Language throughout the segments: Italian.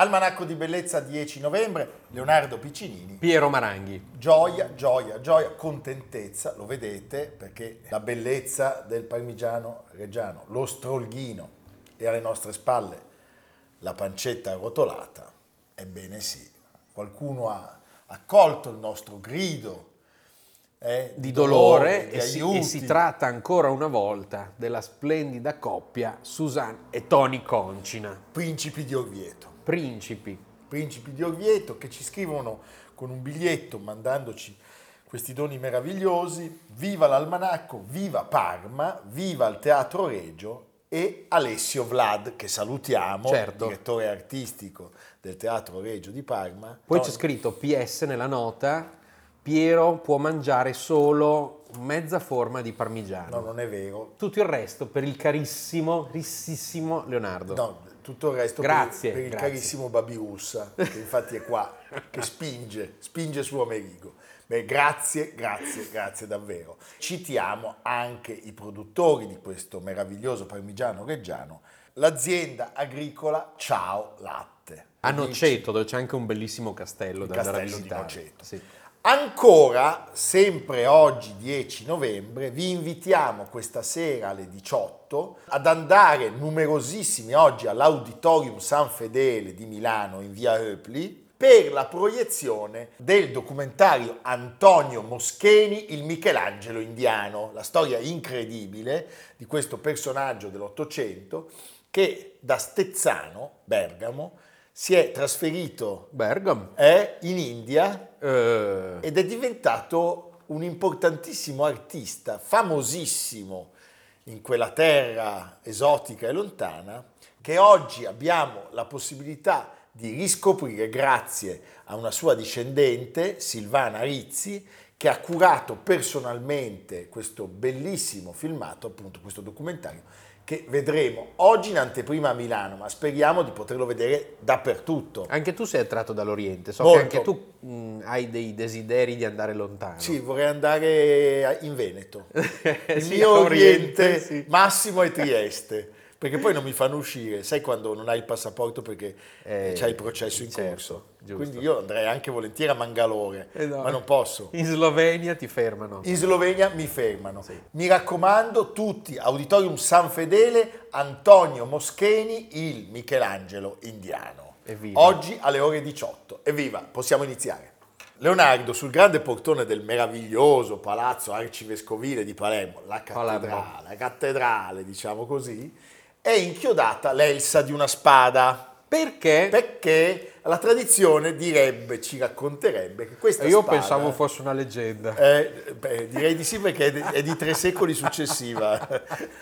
Almanacco di Bellezza 10 novembre, Leonardo Piccinini. Piero Maranghi. Gioia, gioia, gioia, contentezza, lo vedete perché la bellezza del parmigiano reggiano, lo strolghino e alle nostre spalle la pancetta arrotolata, ebbene sì, qualcuno ha accolto il nostro grido eh, Di dolore di e si, e si tratta ancora una volta della splendida coppia Susanne e Tony Concina, Principi di Orvieto. principi. Principi di Orvieto che ci scrivono con un biglietto mandandoci questi doni meravigliosi. Viva l'Almanacco, viva Parma, viva il Teatro Regio e Alessio Vlad, che salutiamo, Certo. direttore artistico del Teatro Regio di Parma. Poi No, c'è scritto PS nella nota, Piero può mangiare solo mezza forma di parmigiano. No, non è vero. Tutto il resto per il carissimo, rississimo Leonardo. No, tutto il resto Grazie, per, per il grazie. carissimo Babi Russa, che infatti è qua, che spinge, spinge su Amerigo. Beh, grazie, grazie, grazie davvero. Citiamo anche i produttori di questo meraviglioso parmigiano reggiano, l'azienda agricola Ciao Latte. A Noceto, dove c'è anche un bellissimo castello Il da andare a castello di visitare. Noceto. Sì. Ancora, sempre oggi 10 novembre, vi invitiamo questa sera alle 18 ad andare numerosissimi oggi all'Auditorium San Fedele di Milano in via Eupli per la proiezione del documentario Antonio Moscheni, il Michelangelo indiano, la storia incredibile di questo personaggio dell'Ottocento che da Stezzano, Bergamo, si è trasferito Bergamo. eh, in India Eh, ed è diventato un importantissimo artista, famosissimo in quella terra esotica e lontana, che oggi abbiamo la possibilità di riscoprire grazie a una sua discendente, Silvana Rizzi, che ha curato personalmente questo bellissimo filmato, appunto questo documentario, che vedremo oggi in anteprima a Milano, ma speriamo di poterlo vedere dappertutto. Anche tu sei attratto dall'Oriente, so Molto. che anche tu mh, hai dei desideri di andare lontano. Sì, vorrei andare in Veneto. Il Sì, mio oriente, Oriente, sì. massimo è Trieste. Perché poi non mi fanno uscire, sai quando non hai il passaporto perché Eh, c'hai il processo in certo, corso. giusto. Quindi io andrei anche volentieri a Mangalore, Eh no. ma non posso. In Slovenia ti fermano. In Slovenia mi fermano. Sì. Mi raccomando, tutti, Auditorium San Fedele, Antonio Moscheni, il Michelangelo indiano. Evviva. Oggi alle ore 18. Evviva, possiamo iniziare. Leonardo, sul grande portone del meraviglioso palazzo arcivescovile di Palermo, la Palermo. cattedrale, la cattedrale, diciamo così, è inchiodata l'elsa di una spada. Perché? Perché la tradizione direbbe, ci racconterebbe che questa Io spada... pensavo fosse una leggenda. Eh, beh, direi di sì perché è di, è di tre secoli successiva.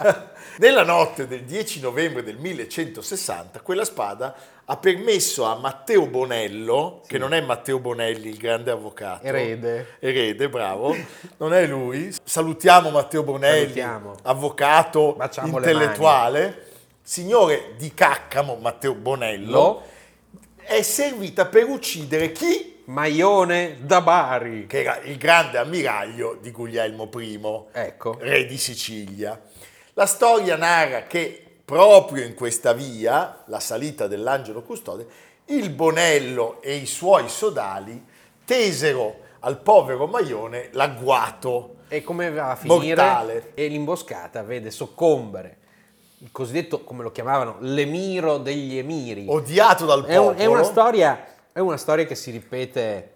Nella notte del 10 novembre del 1160 quella spada ha permesso a Matteo Bonello, che non è Matteo Bonelli il grande avvocato, Erede. erede, bravo, non è lui. Salutiamo Matteo Bonelli, Salutiamo. avvocato Baciamo le intellettuale, signore di Caccamo Matteo Bonello, Lo è servita per uccidere chi? Maione da Bari. che era il grande ammiraglio di Guglielmo I, Ecco. re di Sicilia. La storia narra che proprio in questa via, la salita dell'angelo custode, il Bonello e i suoi sodali tesero al povero Maione l'agguato. E come va a finire? Mortale. E l'imboscata vede soccombere il cosiddetto, come lo chiamavano, l'emiro degli emiri. Odiato dal È, un- popolo. è una storia, è una storia che si ripete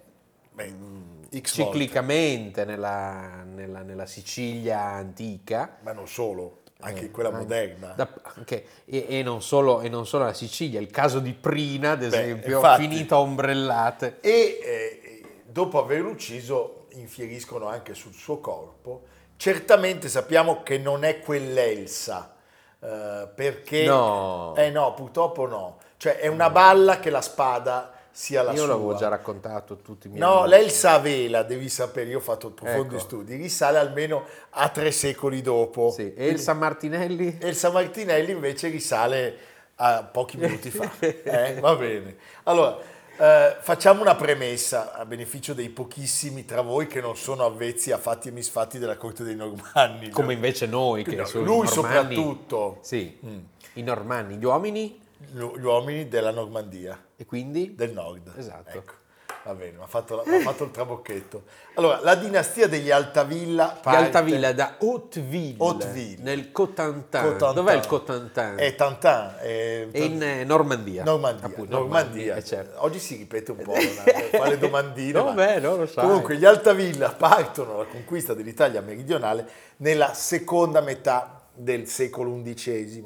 Beh, volte. ciclicamente nella, nella- nella Sicilia antica. Ma non solo, anche in quella moderna. Da- anche- e, e non solo, e non solo la Sicilia, il caso di Prina, ad esempio, infatti. finito a ombrellate. e eh, dopo averlo ucciso infieriscono anche sul suo corpo. Certamente sappiamo che non è quell'Elsa, eh, perché... No. Eh no, purtroppo no. Cioè è una balla che la spada sia la Io sua. l'avevo già raccontato tutti i miei No, amici. l'Elsa Vela, devi sapere, io ho fatto profondi Ecco. studi, risale almeno a tre secoli dopo. Sì, E il San Martinelli? Elsa Martinelli invece risale a pochi minuti fa. Eh, va bene. Allora, eh, facciamo una premessa a beneficio dei pochissimi tra voi che non sono avvezzi a fatti e misfatti della corte dei Normanni. Come invece noi, che No, sui lui normanni- soprattutto, Sì, i normanni, gli uomini gli gli uomini della Normandia. e quindi... del nord. Esatto. Ecco, va bene, mi ha fatto, fatto il trabocchetto. Allora, la dinastia degli Altavilla Gli parte- Altavilla da Hauteville, Hauteville. nel Cotentin. Cotentin. Dov'è il Cotentin? È Tantin, è È in eh, Normandia. Normandia. Appunto, Normandia. eh, certo. Oggi si ripete un po', fa le domandine. No, ma- beh, non lo sai. Comunque, gli Altavilla partono alla conquista dell'Italia meridionale nella seconda metà del secolo XI.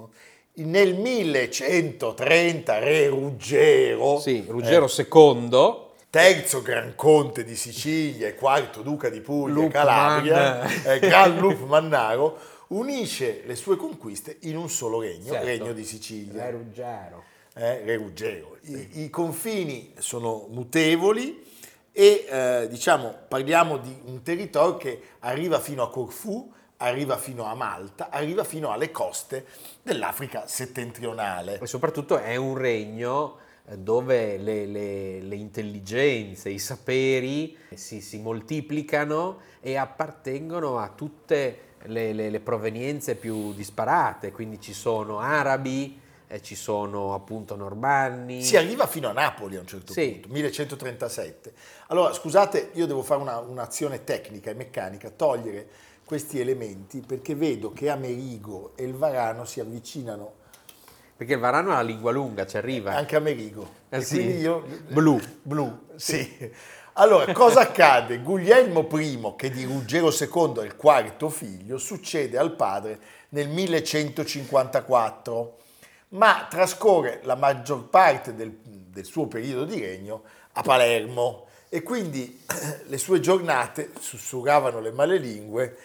Nel 1130 Re Ruggero, Sì, Ruggero II, terzo Gran Conte di Sicilia e quarto Duca di Puglia Lup Calabria, eh, Gran Lup Mannaro, unisce le sue conquiste in un solo regno, Certo. Regno di Sicilia. Re Ruggero. eh, Re Ruggero. I, i confini sono mutevoli e eh, diciamo parliamo di un territorio che arriva fino a Corfù, arriva fino a Malta, arriva fino alle coste dell'Africa settentrionale. E soprattutto è un regno dove le, le- le intelligenze, i saperi si, si moltiplicano e appartengono a tutte le, le- provenienze più disparate, quindi ci sono arabi, eh, ci sono appunto normanni. Si arriva fino a Napoli a un certo Sì. punto, 1137. Allora, scusate, io devo fare una- un'azione tecnica e meccanica, togliere questi elementi perché vedo che Amerigo e il Varano si avvicinano Perché il varano ha la lingua lunga, ci arriva. anche Amerigo. Eh sì. io... Blu. Blu, sì. Allora, cosa accade? Guglielmo I, che di Ruggero II è il quarto figlio, succede al padre nel 1154, ma trascorre la maggior parte del, del suo periodo di regno a Palermo e quindi le sue giornate, sussurravano le malelingue, eh,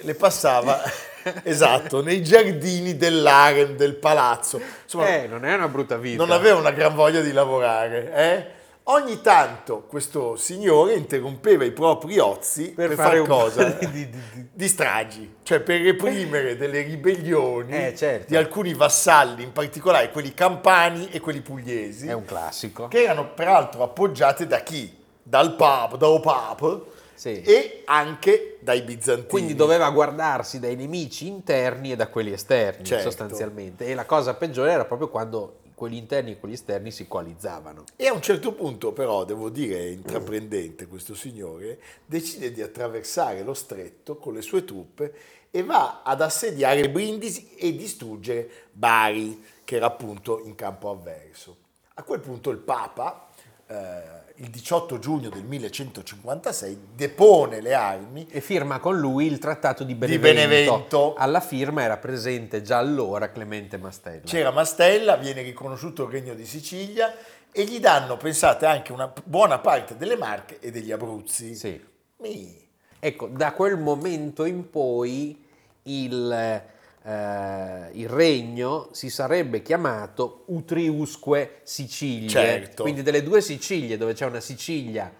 le passava, esatto, nei giardini dell'harem del palazzo. Insomma, Eh, non è una brutta vita. non aveva una gran voglia di lavorare. eh? Ogni tanto questo signore interrompeva i propri ozi per, Per fare fare cosa? di- di- di- Di stragi, cioè per reprimere delle ribellioni Eh, certo. di alcuni vassalli, in particolare quelli campani e quelli pugliesi, È un classico. che erano peraltro appoggiate da chi? Dal Papa, dal Papa Sì. e anche dai bizantini. Quindi doveva guardarsi dai nemici interni e da quelli esterni, Certo. sostanzialmente. E la cosa peggiore era proprio quando quelli interni e quelli esterni si coalizzavano. E a un certo punto, però, devo dire, intraprendente questo signore, decide di attraversare lo stretto con le sue truppe e va ad assediare Brindisi e distruggere Bari, che era appunto in campo avverso. A quel punto il Papa, eh, il 18 giugno del 1156, depone le armi E firma con lui il trattato di Benevento. Benevento. Alla firma era presente già allora Clemente Mastella. C'era Mastella, viene riconosciuto il Regno di Sicilia e gli danno, pensate, anche una buona parte delle Marche e degli Abruzzi. Sì. Mi- Ecco, da quel momento in poi il, eh, il regno si sarebbe chiamato Utriusque Sicilie. Certo. Quindi delle due Sicilie, dove c'è una Sicilia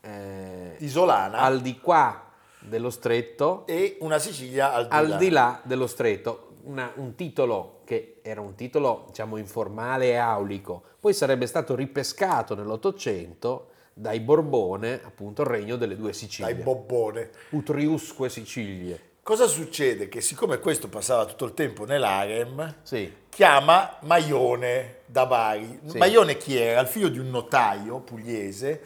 eh, Isolana al di qua dello stretto, e una Sicilia al di al là. di là dello stretto. Una- un titolo che era un titolo, diciamo, informale e aulico, poi sarebbe stato ripescato nell'Ottocento dai Borbone, appunto, il regno delle due Sicilie. Dai bobbone. Utriusque Sicilie. Cosa succede? Che siccome questo passava tutto il tempo nell'arem, Sì, chiama Maione da Bari. Sì. Maione chi era? Il figlio di un notaio pugliese,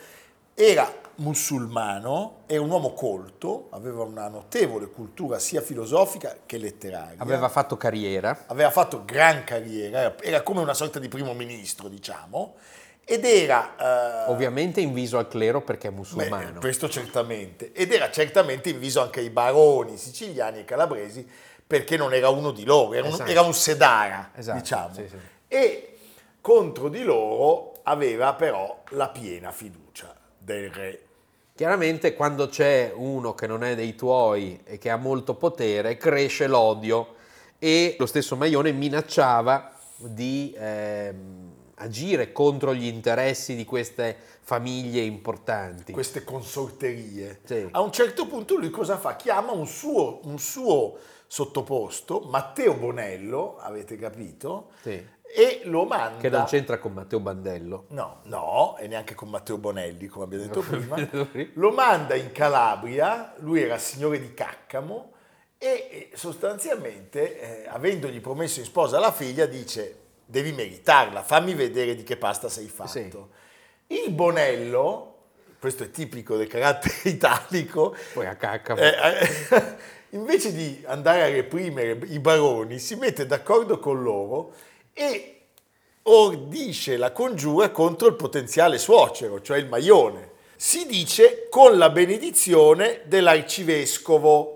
era musulmano, è un uomo colto, aveva una notevole cultura sia filosofica che letteraria. aveva fatto carriera. aveva fatto gran carriera, era, era come una sorta di primo ministro, diciamo, ed era... eh, Ovviamente in viso al clero perché è Beh, musulmano. questo certamente. Ed era certamente inviso anche ai baroni siciliani e calabresi perché non era uno di loro, era, un, Esatto. era un sedara, Esatto, diciamo. sì, sì. E contro di loro aveva però la piena fiducia del re. Chiaramente quando c'è uno che non è dei tuoi e che ha molto potere, cresce l'odio e lo stesso Maione minacciava di ehm, agire contro gli interessi di queste famiglie importanti. queste consorterie. Sì. A un certo punto lui cosa fa? Chiama un suo, un suo sottoposto, Matteo Bonello, avete capito? Sì. E lo manda... Che non c'entra con Matteo Bandello. No, no, e neanche con Matteo Bonelli, come abbiamo detto prima. Lo manda in Calabria, lui era signore di Caccamo e e sostanzialmente, eh, avendogli promesso in sposa la figlia, dice devi meritarla, fammi vedere di che pasta sei fatto. Sì. Il Bonello, questo è tipico del carattere italico, Poi a cacca. eh, eh, invece di andare a reprimere i baroni, si mette d'accordo con loro e ordisce la congiura contro il potenziale suocero, cioè il Maione. Si dice con la benedizione dell'arcivescovo,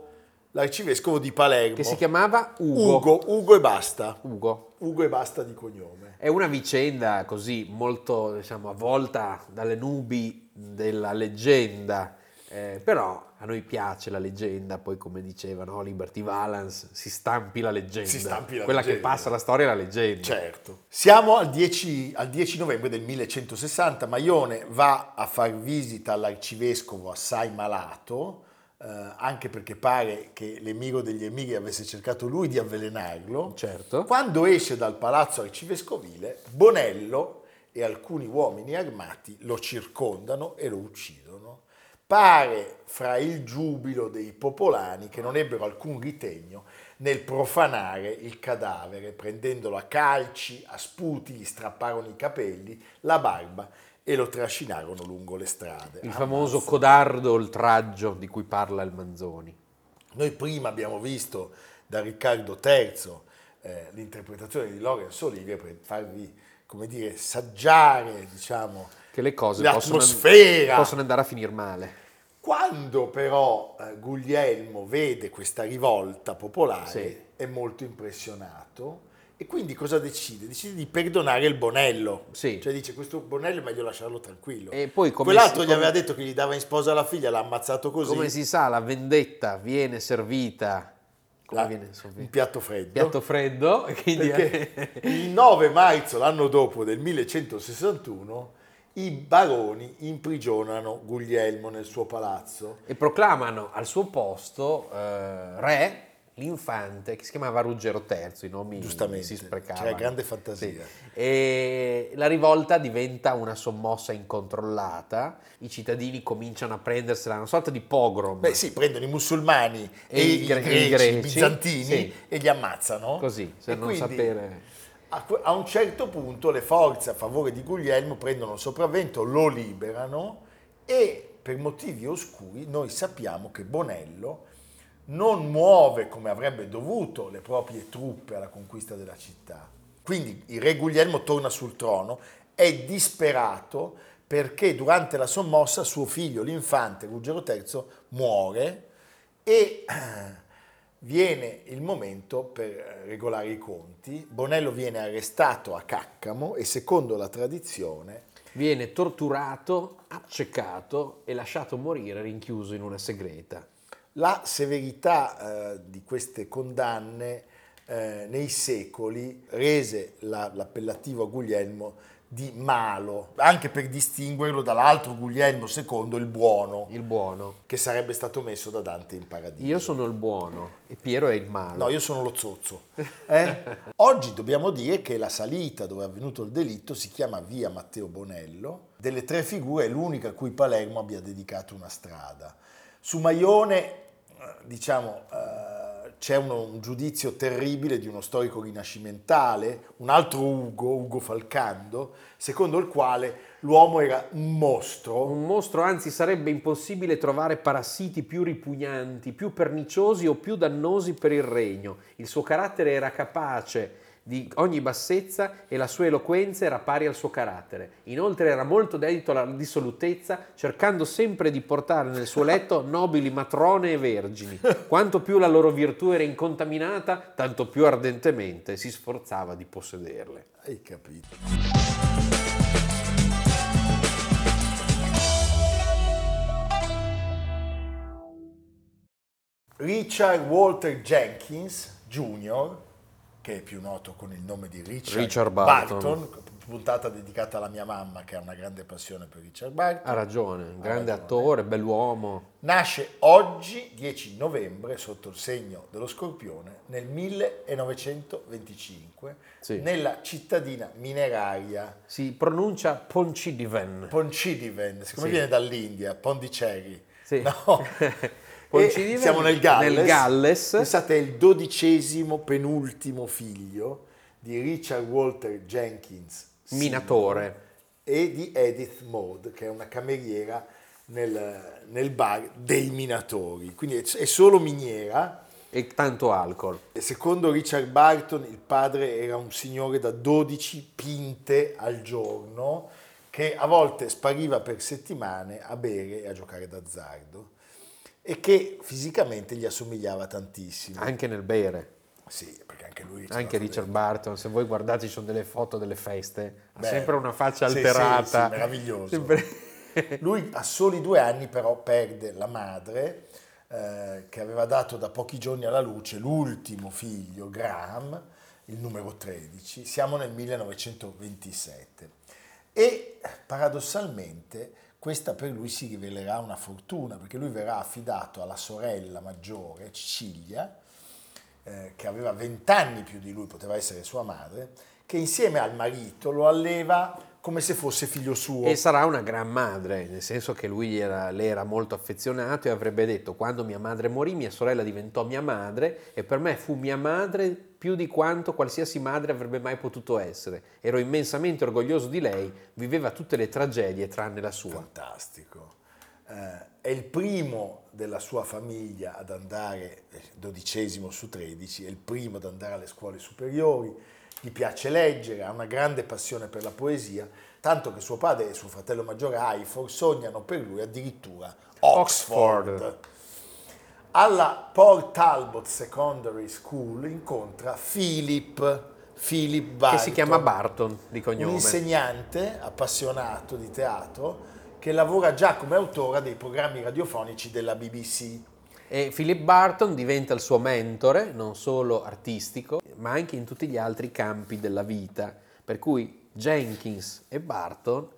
l'arcivescovo di Palermo. che si chiamava Ugo. Ugo, Ugo e basta. Ugo. Ugo e basta di cognome. È una vicenda così molto, diciamo, avvolta dalle nubi della leggenda, eh, però a noi piace la leggenda, poi come diceva no, Liberty Valance, si stampi la leggenda. Si stampi la Quella leggenda. che passa la storia è la leggenda. Certo. Siamo al 10, al 10 novembre del 1160, Maione va a far visita all'arcivescovo assai malato, eh, anche perché pare che l'emiro degli emiri avesse cercato lui di avvelenarlo. Certo. Quando esce dal palazzo arcivescovile, Bonello e alcuni uomini armati lo circondano e lo uccidono. Pare fra il giubilo dei popolani che non ebbero alcun ritegno nel profanare il cadavere, prendendolo a calci, a sputi, gli strapparono i capelli, la barba e lo trascinarono lungo le strade. Il Ah, famoso codardo oltraggio di cui parla il Manzoni. Noi prima abbiamo visto da Riccardo III eh, l'interpretazione di Lorenzo Olivier per farvi, come dire, saggiare, diciamo, Che le cose possono, possono andare a finire male. Quando però eh, Guglielmo vede questa rivolta popolare Sì. è molto impressionato e quindi cosa decide? Decide di perdonare il Bonello. Sì. Cioè dice questo Bonello è meglio lasciarlo tranquillo. E poi come Quell'altro si- gli aveva come- detto che gli dava in sposa la figlia, l'ha ammazzato così. Come si sa, la vendetta viene servita come La- viene servita? un piatto freddo. piatto freddo, quindi Perché il 9 marzo, l'anno dopo del 1161, i baroni imprigionano Guglielmo nel suo palazzo. e proclamano al suo posto eh, re l'infante che si chiamava Ruggero III, i nomi Giustamente, si sprecavano. c'era grande fantasia. Sì. E la rivolta diventa una sommossa incontrollata, i cittadini cominciano a prendersela, una sorta di pogrom. Beh sì, prendono i musulmani e, E i, gre- greci, i greci, i bizantini sì. e li ammazzano. Così, se E non quindi, sapere. A un certo punto le forze a favore di Guglielmo prendono il sopravvento, lo liberano e per motivi oscuri noi sappiamo che Bonello non muove come avrebbe dovuto le proprie truppe alla conquista della città. Quindi il re Guglielmo torna sul trono, è disperato perché durante la sommossa suo figlio, l'infante Ruggero III, muore e viene il momento per regolare i conti. Bonello viene arrestato a Caccamo e secondo la tradizione Viene torturato, accecato e lasciato morire rinchiuso in una segreta. La severità eh, di queste condanne eh, nei secoli rese la- l'appellativo a Guglielmo di malo, anche per distinguerlo dall'altro Guglielmo II, il buono, Il buono. che sarebbe stato messo da Dante in paradiso. Io sono il buono e Piero è il malo. No, io sono lo zozzo. eh? Oggi dobbiamo dire che la salita dove è avvenuto il delitto si chiama via Matteo Bonello. Delle tre figure è l'unica a cui Palermo abbia dedicato una strada. Su Maione, diciamo, eh, c'è uno- un giudizio terribile di uno storico rinascimentale, un altro Ugo, Ugo Falcando, secondo il quale l'uomo era un mostro. Un mostro, anzi, sarebbe impossibile trovare parassiti più ripugnanti, più perniciosi o più dannosi per il regno. Il suo carattere era capace di ogni bassezza e la sua eloquenza era pari al suo carattere. Inoltre era molto dedito alla dissolutezza, cercando sempre di portare nel suo letto nobili matrone e vergini. Quanto più la loro virtù era incontaminata, tanto più ardentemente si sforzava di possederle. Hai capito? Richard Walter Jenkins Jr., che è più noto con il nome di Richard, Richard Barton. puntata dedicata alla mia mamma che ha una grande passione per Richard Barton. Ha ragione, un grande ragione. attore, bell'uomo. Nasce oggi, 10 novembre, sotto il segno dello scorpione, nel 1925, Sì. nella cittadina mineraria Si pronuncia Poncidiven. Poncidiven, siccome Sì. viene dall'India, Pondicherry. Sì. No. Poncidiven, E siamo nel Galles. nel Galles. Pensate, è il dodicesimo penultimo figlio di Richard Walter Jenkins, Minatore. e di Edith Maud, che è una cameriera nel, nel bar dei minatori. Quindi è, solo miniera. E tanto alcol. Secondo Richard Barton, il padre era un signore da 12 pinte al giorno che a volte spariva per settimane a bere e a giocare d'azzardo e che fisicamente gli assomigliava tantissimo. Anche nel bere. Sì, perché anche lui... Anche Richard Barton, se voi guardate ci sono delle foto delle feste, ha Beh, sempre una faccia sì, alterata. sì, sì, meraviglioso. Sempre- Lui a soli due anni però perde la madre eh, che aveva dato da pochi giorni alla luce l'ultimo figlio, Graham, il numero 13. Siamo nel 1927 e paradossalmente questa per lui si rivelerà una fortuna perché lui verrà affidato alla sorella maggiore, Cecilia, eh, che aveva 20 anni più di lui, poteva essere sua madre, che insieme al marito lo alleva come se fosse figlio suo. E sarà una gran madre, nel senso che lui era, lei era molto affezionato e avrebbe detto quando mia madre morì mia sorella diventò mia madre e per me fu mia madre più di quanto qualsiasi madre avrebbe mai potuto essere. Ero immensamente orgoglioso di lei, viveva tutte le tragedie tranne la sua. Fantastico. Eh, è il primo della sua famiglia ad andare, eh, dodicesimo su 13, è il primo ad andare alle scuole superiori, gli piace leggere, ha una grande passione per la poesia, tanto che suo padre e suo fratello maggiore Ifor sognano per lui addirittura Oxford. Oxford. Alla Port Talbot Secondary School incontra Philip, Philip Che Barton si chiama Barton di un cognome. insegnante appassionato di teatro che lavora già come autore dei programmi radiofonici della BBC. E Philip Barton diventa il suo mentore, non solo artistico, ma anche in tutti gli altri campi della vita. Per cui Jenkins e Barton,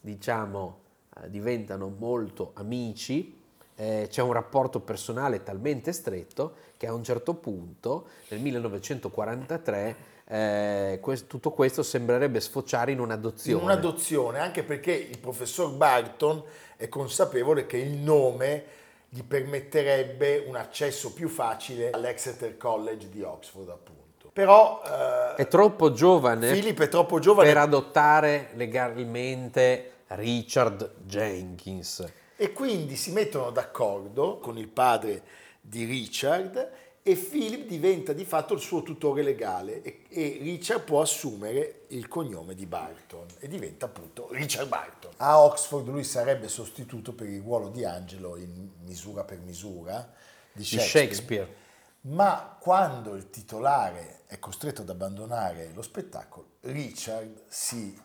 diciamo, eh, diventano molto amici. Eh, c'è un rapporto personale talmente stretto che a un certo punto, nel 1943, eh, quest- tutto questo sembrerebbe sfociare in In un'adozione. un'adozione, anche perché il professor Barton è consapevole che il nome gli permetterebbe un accesso più facile all'Exeter College di Oxford, appunto. Però eh, È troppo giovane Philip è troppo giovane per adottare legalmente Richard Jenkins. E quindi si mettono d'accordo con il padre di Richard e Philip diventa di fatto il suo tutore legale e, e Richard può assumere il cognome di Barton e diventa appunto Richard Barton. A Oxford lui sarebbe sostituto per il ruolo di Angelo in misura per misura di Di Shakespeare. Shakespeare. Ma quando il titolare è costretto ad abbandonare lo spettacolo, Richard si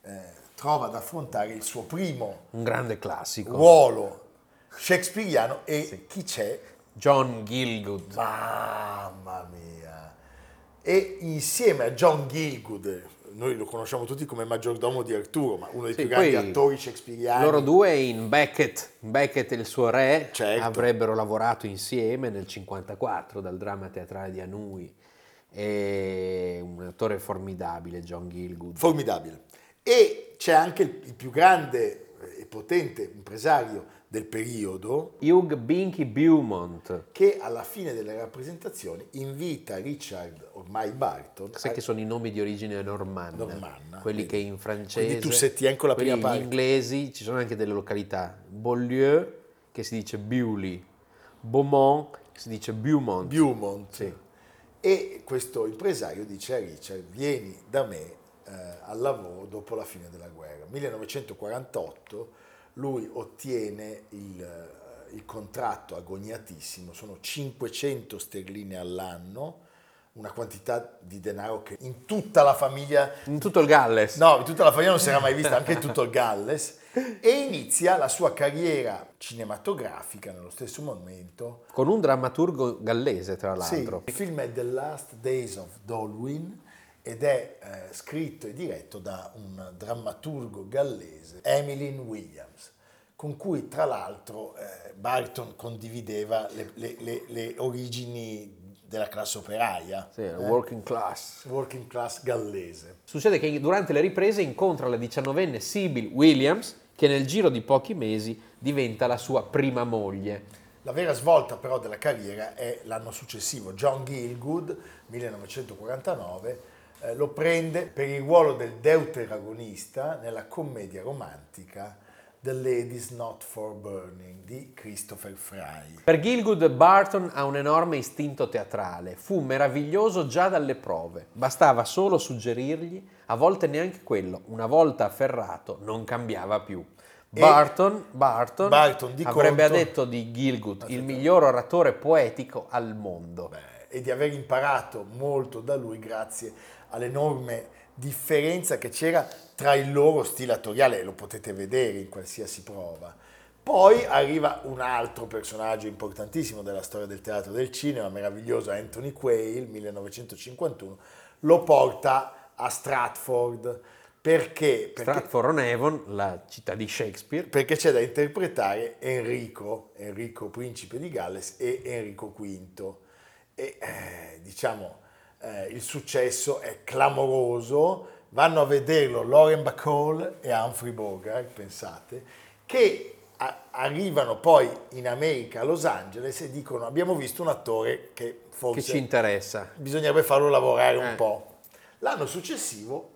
eh, trova ad affrontare il suo primo Un grande classico. ruolo shakespeariano e chi c'è? John Gilgood. Mamma mia! E insieme a John Gilgood, noi lo conosciamo tutti come maggiordomo di Arturo, ma uno dei Sì, più grandi attori shakespeariani. Loro due in Beckett, Beckett e il suo re Certo. avrebbero lavorato insieme nel 54 dal dramma teatrale di Anui. È un attore formidabile, John Gilgood. Formidabile. E c'è anche il, più grande e potente impresario del periodo Hugh Binky Beaumont, che alla fine delle rappresentazioni invita Richard, ormai Barton, sai a- che sono i nomi di origine normanna, Normanna, quelli vedi. che in francese, Quindi tu Setien con la quelli prima in parte. inglesi ci sono anche delle località, Beaulieu che si dice Bewley, Beaumont che si dice Beaumont. Beaumont. Sì. E questo impresario dice a Richard, vieni da me eh, al lavoro dopo la fine della guerra. 1948 lui ottiene il, eh, il contratto agoniatissimo, sono 500 sterline all'anno, una quantità di denaro che in tutta la famiglia In tutto il Galles. No, in tutta la famiglia non si era mai vista, anche in tutto il Galles. E inizia la sua carriera cinematografica nello stesso momento. Con un drammaturgo gallese, tra Sì, l'altro. il film è The Last Days of Dolwyn ed è eh, scritto e diretto da un drammaturgo gallese, Emilyn Williams, con cui tra l'altro eh, Barton condivideva le, le, le, le origini della classe operaia. Sì, eh? working class. Working class gallese. Succede che durante le riprese incontra la diciannovenne Sybil Williams, che nel giro di pochi mesi diventa la sua prima moglie. La vera svolta però della carriera è l'anno successivo. John Gilgood, 1949, eh, lo prende per il ruolo del deuteragonista nella commedia romantica The Ladies Not for Burning di Christopher Fry. Per Gilgood Barton ha un enorme istinto teatrale, fu meraviglioso già dalle prove, bastava solo suggerirgli, a volte neanche quello, una volta afferrato non cambiava più. Barton, Barton, Barton avrebbe conto, detto di Gilgood il miglior oratore poetico al mondo. Beh, e di aver imparato molto da lui grazie all'enorme differenza che c'era tra il loro stile attoriale, lo potete vedere in qualsiasi prova. Poi arriva un altro personaggio importantissimo della storia del teatro e del cinema, meraviglioso Anthony Quayle, 1951, lo porta a Stratford perché? perché Stratford-on-Avon, la città di Shakespeare. Perché c'è da interpretare Enrico, Enrico principe di Galles e Enrico V. E eh, diciamo eh, il successo è clamoroso, vanno a vederlo Lauren Bacall e Humphrey Bogart, pensate, che a- arrivano poi in America, a Los Angeles, e dicono abbiamo visto un attore che forse che ci interessa. Bisognerebbe farlo lavorare un eh. po'. L'anno successivo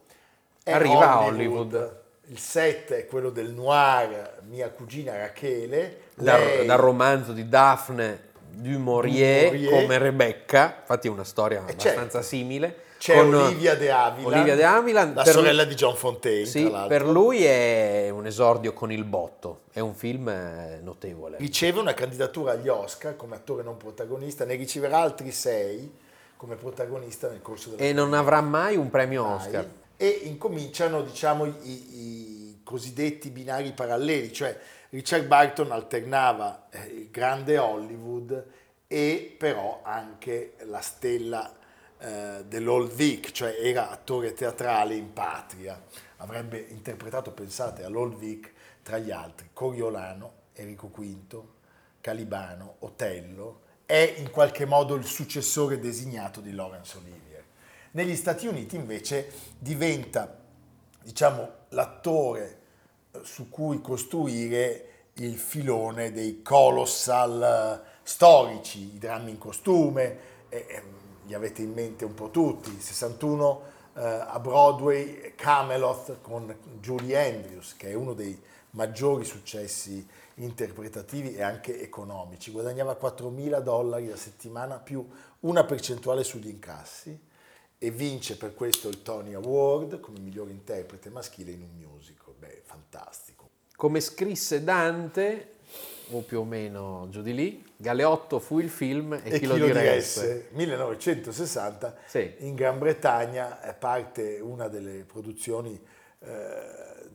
arriva a Hollywood. Il set è quello del noir, mia cugina Rachele. Dal, Lei... dal romanzo di Daphne du Maurier, du Maurier. come Rebecca, infatti è una storia E abbastanza simile. C'è con Olivia de Havilland, Olivia de Havilland, la sorella lui- di John Fontaine. Sì, per lui è un esordio con il botto, è un film eh, notevole. Riceve una candidatura agli Oscar come attore non protagonista, ne riceverà altri sei come protagonista nel corso della E non avrà mai un premio Mai. Oscar. E incominciano, diciamo, i, i cosiddetti binari paralleli, cioè Richard Barton alternava eh, il grande Hollywood e però anche la stella eh, dell'Old Vic, cioè era attore teatrale in patria. Avrebbe interpretato, pensate, all'Old Vic tra gli altri Coriolano, Enrico V, Calibano, Otello, è in qualche modo il successore designato di Laurence Olivier. Negli Stati Uniti invece diventa, diciamo, l'attore su cui costruire il filone dei colossal eh, storici, i drammi in costume, e, e, li avete in mente un po' tutti, 61 eh, a Broadway, Camelot con Julie Andrews, che è uno dei maggiori successi interpretativi e anche economici, guadagnava 4.000 dollari a settimana più una percentuale sugli incassi e vince per questo il Tony Award come miglior interprete maschile in un musical. Beh, fantastico. Come scrisse Dante, o più o meno giù di lì, Galeotto fu il film e, E chi, lo diresse. 1960, Sì. in Gran Bretagna parte una delle produzioni eh,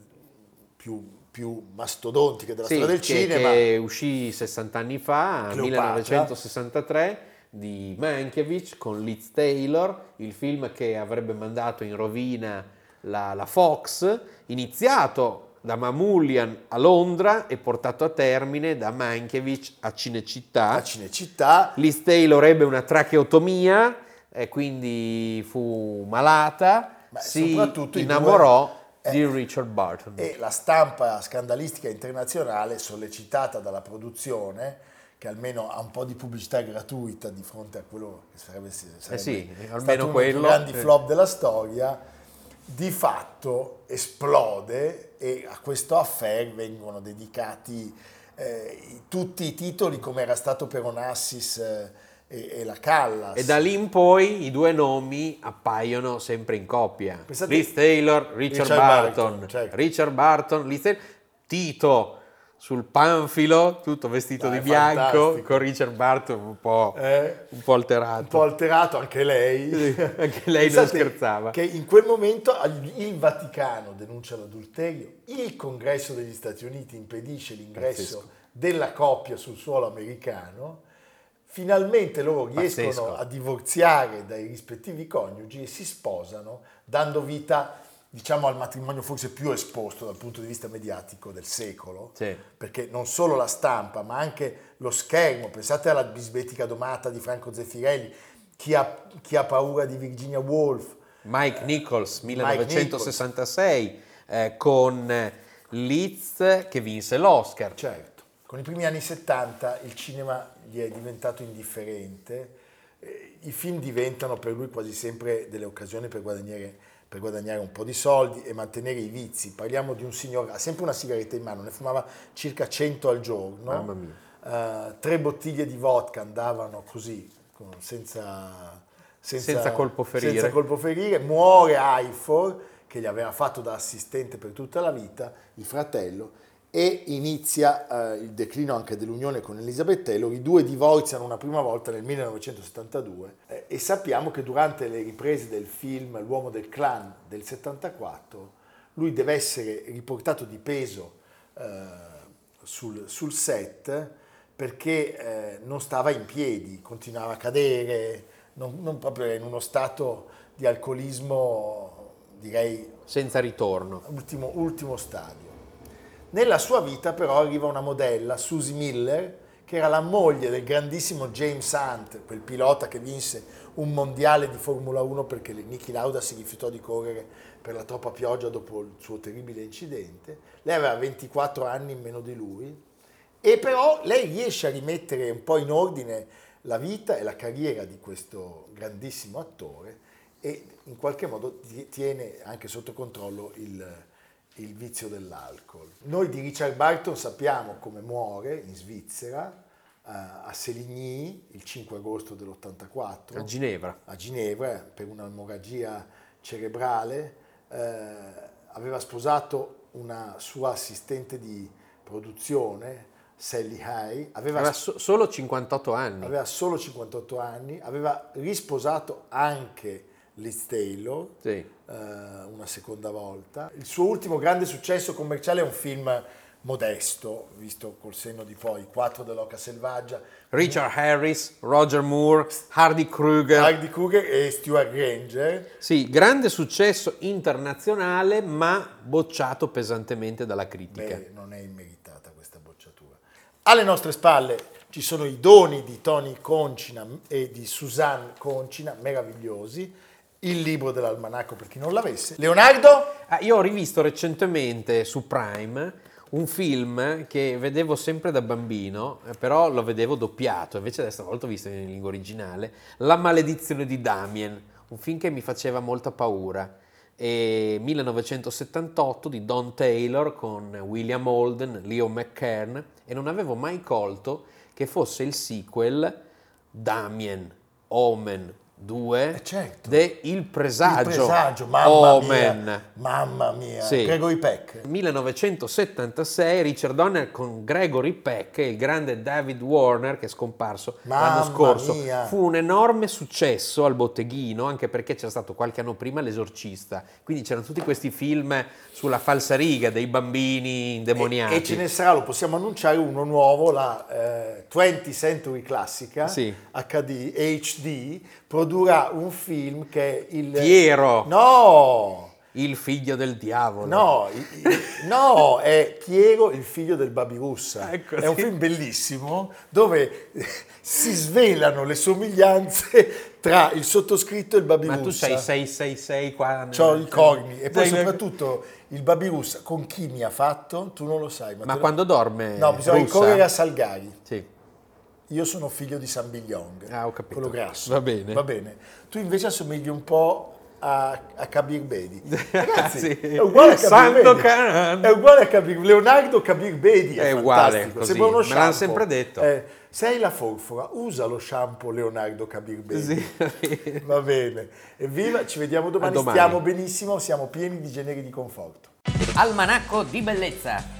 più, più mastodontiche della Sì, storia del che, cinema. che uscì 60 anni fa, Cleopatra. 1963, di Mankiewicz con Liz Taylor, il film che avrebbe mandato in rovina la, la Fox, iniziato da Mamoulian a Londra e portato a termine da Mankiewicz a Cinecittà. a Cinecittà, Liz Taylor ebbe una tracheotomia e quindi fu malata, Beh, si innamorò due- di eh, Richard Barton. e la stampa scandalistica internazionale, sollecitata dalla produzione, che almeno ha un po' di pubblicità gratuita di fronte a quello che sarebbe, sarebbe Eh sì, stato uno quello, dei grandi sì. flop della storia, di fatto esplode e a questo affair vengono dedicati eh, tutti i titoli come era stato per Onassis eh, e, e la Callas. E da lì in poi i due nomi appaiono sempre in coppia. Pensate- Liz Taylor, Richard, Richard Barton. Barton, certo. Richard Barton, Liz Taylor, Tito sul panfilo, tutto vestito Dai, di bianco, fantastico. con Richard Barton un po', Eh, un po' alterato. un po' alterato anche lei. Anche lei non Pensate scherzava. Che in quel momento il Vaticano denuncia l'adulterio, il Congresso degli Stati Uniti impedisce l'ingresso Pazzesco. della coppia sul suolo americano, Finalmente loro riescono Pazzesco. a divorziare dai rispettivi coniugi e si sposano, dando vita, diciamo, al matrimonio forse più esposto dal punto di vista mediatico del secolo. Sì. Perché non solo la stampa, ma anche lo schermo, pensate alla bisbetica domata di Franco Zeffirelli, chi ha, chi ha paura di Virginia Woolf, Mike Nichols, Mike 1966, eh, con eh, Leeds che vinse l'Oscar. Certo, con i primi anni 70 il cinema gli è diventato indifferente, eh, i film diventano per lui quasi sempre delle occasioni per guadagnare, per guadagnare un po' di soldi e mantenere i vizi. Parliamo di un signore, ha sempre una sigaretta in mano, ne fumava circa 100 al giorno. Eh, tre bottiglie di vodka andavano così, con- senza, Senza colpo ferire. senza colpo ferire. Muore Ifor, che gli aveva fatto da assistente per tutta la vita, il fratello, e inizia eh, il declino anche dell'unione con Elizabeth Taylor. I due divorziano una prima volta nel 1972 eh, e sappiamo che durante le riprese del film L'uomo del clan del 74 lui deve essere riportato di peso eh, sul, sul set perché eh, non stava in piedi, continuava a cadere, non, non proprio era in uno stato di alcolismo, direi, Senza ritorno. ultimo, ultimo stadio. Nella sua vita però arriva una modella, Susie Miller, che era la moglie del grandissimo James Hunt, quel pilota che vinse un mondiale di Formula 1 perché Niki Lauda si rifiutò di correre per la troppa pioggia dopo il suo terribile incidente. Lei aveva 24 anni in meno di lui e però lei riesce a rimettere un po' in ordine la vita e la carriera di questo grandissimo attore e in qualche modo ti- tiene anche sotto controllo il, il vizio dell'alcol. Noi di Richard Barton sappiamo come muore in Svizzera, eh, a Seligny, il 5 agosto dell'84 A Ginevra. a Ginevra per un'emorragia cerebrale, eh, aveva sposato una sua assistente di produzione, Sally High, aveva, Aveva so- solo 58 anni. aveva solo 58 anni, aveva risposato anche Liz Taylor Sì. eh, una seconda volta. Il suo ultimo grande successo commerciale è un film modesto, visto col senno di poi, Quattro dell'Oca Selvaggia, Richard Harris, Roger Moore, Hardy Kruger. Hardy Kruger e Stuart Granger. Sì, grande successo internazionale, ma bocciato pesantemente dalla critica. Beh, non è immeritata questa bocciatura. Alle nostre spalle ci sono i doni di Tony Concina e di Suzanne Concina, meravigliosi, il libro dell'almanacco per chi non l'avesse. Leonardo, Ah, io ho rivisto recentemente su Prime un film che vedevo sempre da bambino, eh, però lo vedevo doppiato, invece adesso volta ho visto in lingua originale, La maledizione di Damien, un film che mi faceva molta paura. E 1978 di Don Taylor con William Holden, Leo McKern e non avevo mai colto che fosse il sequel Damien, Omen 2 Eh, certo. de Il presagio, il presagio, mamma Omen. mia, mamma mia, Sì. Gregory Peck. 1976 Richard Donner con Gregory Peck e il grande David Warner che è scomparso Mamma l'anno scorso. mia. Fu un enorme successo al botteghino anche perché c'era stato qualche anno prima L'esorcista. Quindi c'erano tutti questi film sulla falsariga dei bambini indemoniati. E, e ce ne sarà, lo possiamo annunciare, uno nuovo, la eh, 20th Century Classica Sì. HD, HD, produrrà un film che è il... Piero, No! il figlio del diavolo. No, no, è Piero, il figlio del Babirussa. Ecco, è un film bellissimo dove si svelano le somiglianze tra il sottoscritto e il Babirussa. Ma tu sei 666 qua. C'ho i corni e poi Dai, soprattutto il Babirussa con chi mi ha fatto? Tu non lo sai. Ma, Ma te lo- quando dorme? No, bisogna russa? ricorrere a Salgari. Sì. Io sono figlio di San Bigliong, Ah, ho capito. quello grasso. Va bene. Va bene. Tu invece assomigli un po' a, a Kabir Bedi. Ragazzi, Sì. è uguale a Kabir Bedi. Canan. È uguale a Kabir Leonardo Kabir Bedi è, È uguale, fantastico. così. Sembra uno Me l'hanno sempre detto. Eh, sei la forfora, usa lo shampoo Leonardo Kabir Bedi. Sì. Va bene. Evviva, ci vediamo domani. Domani. Stiamo benissimo, siamo pieni di generi di conforto. Almanacco di bellezza.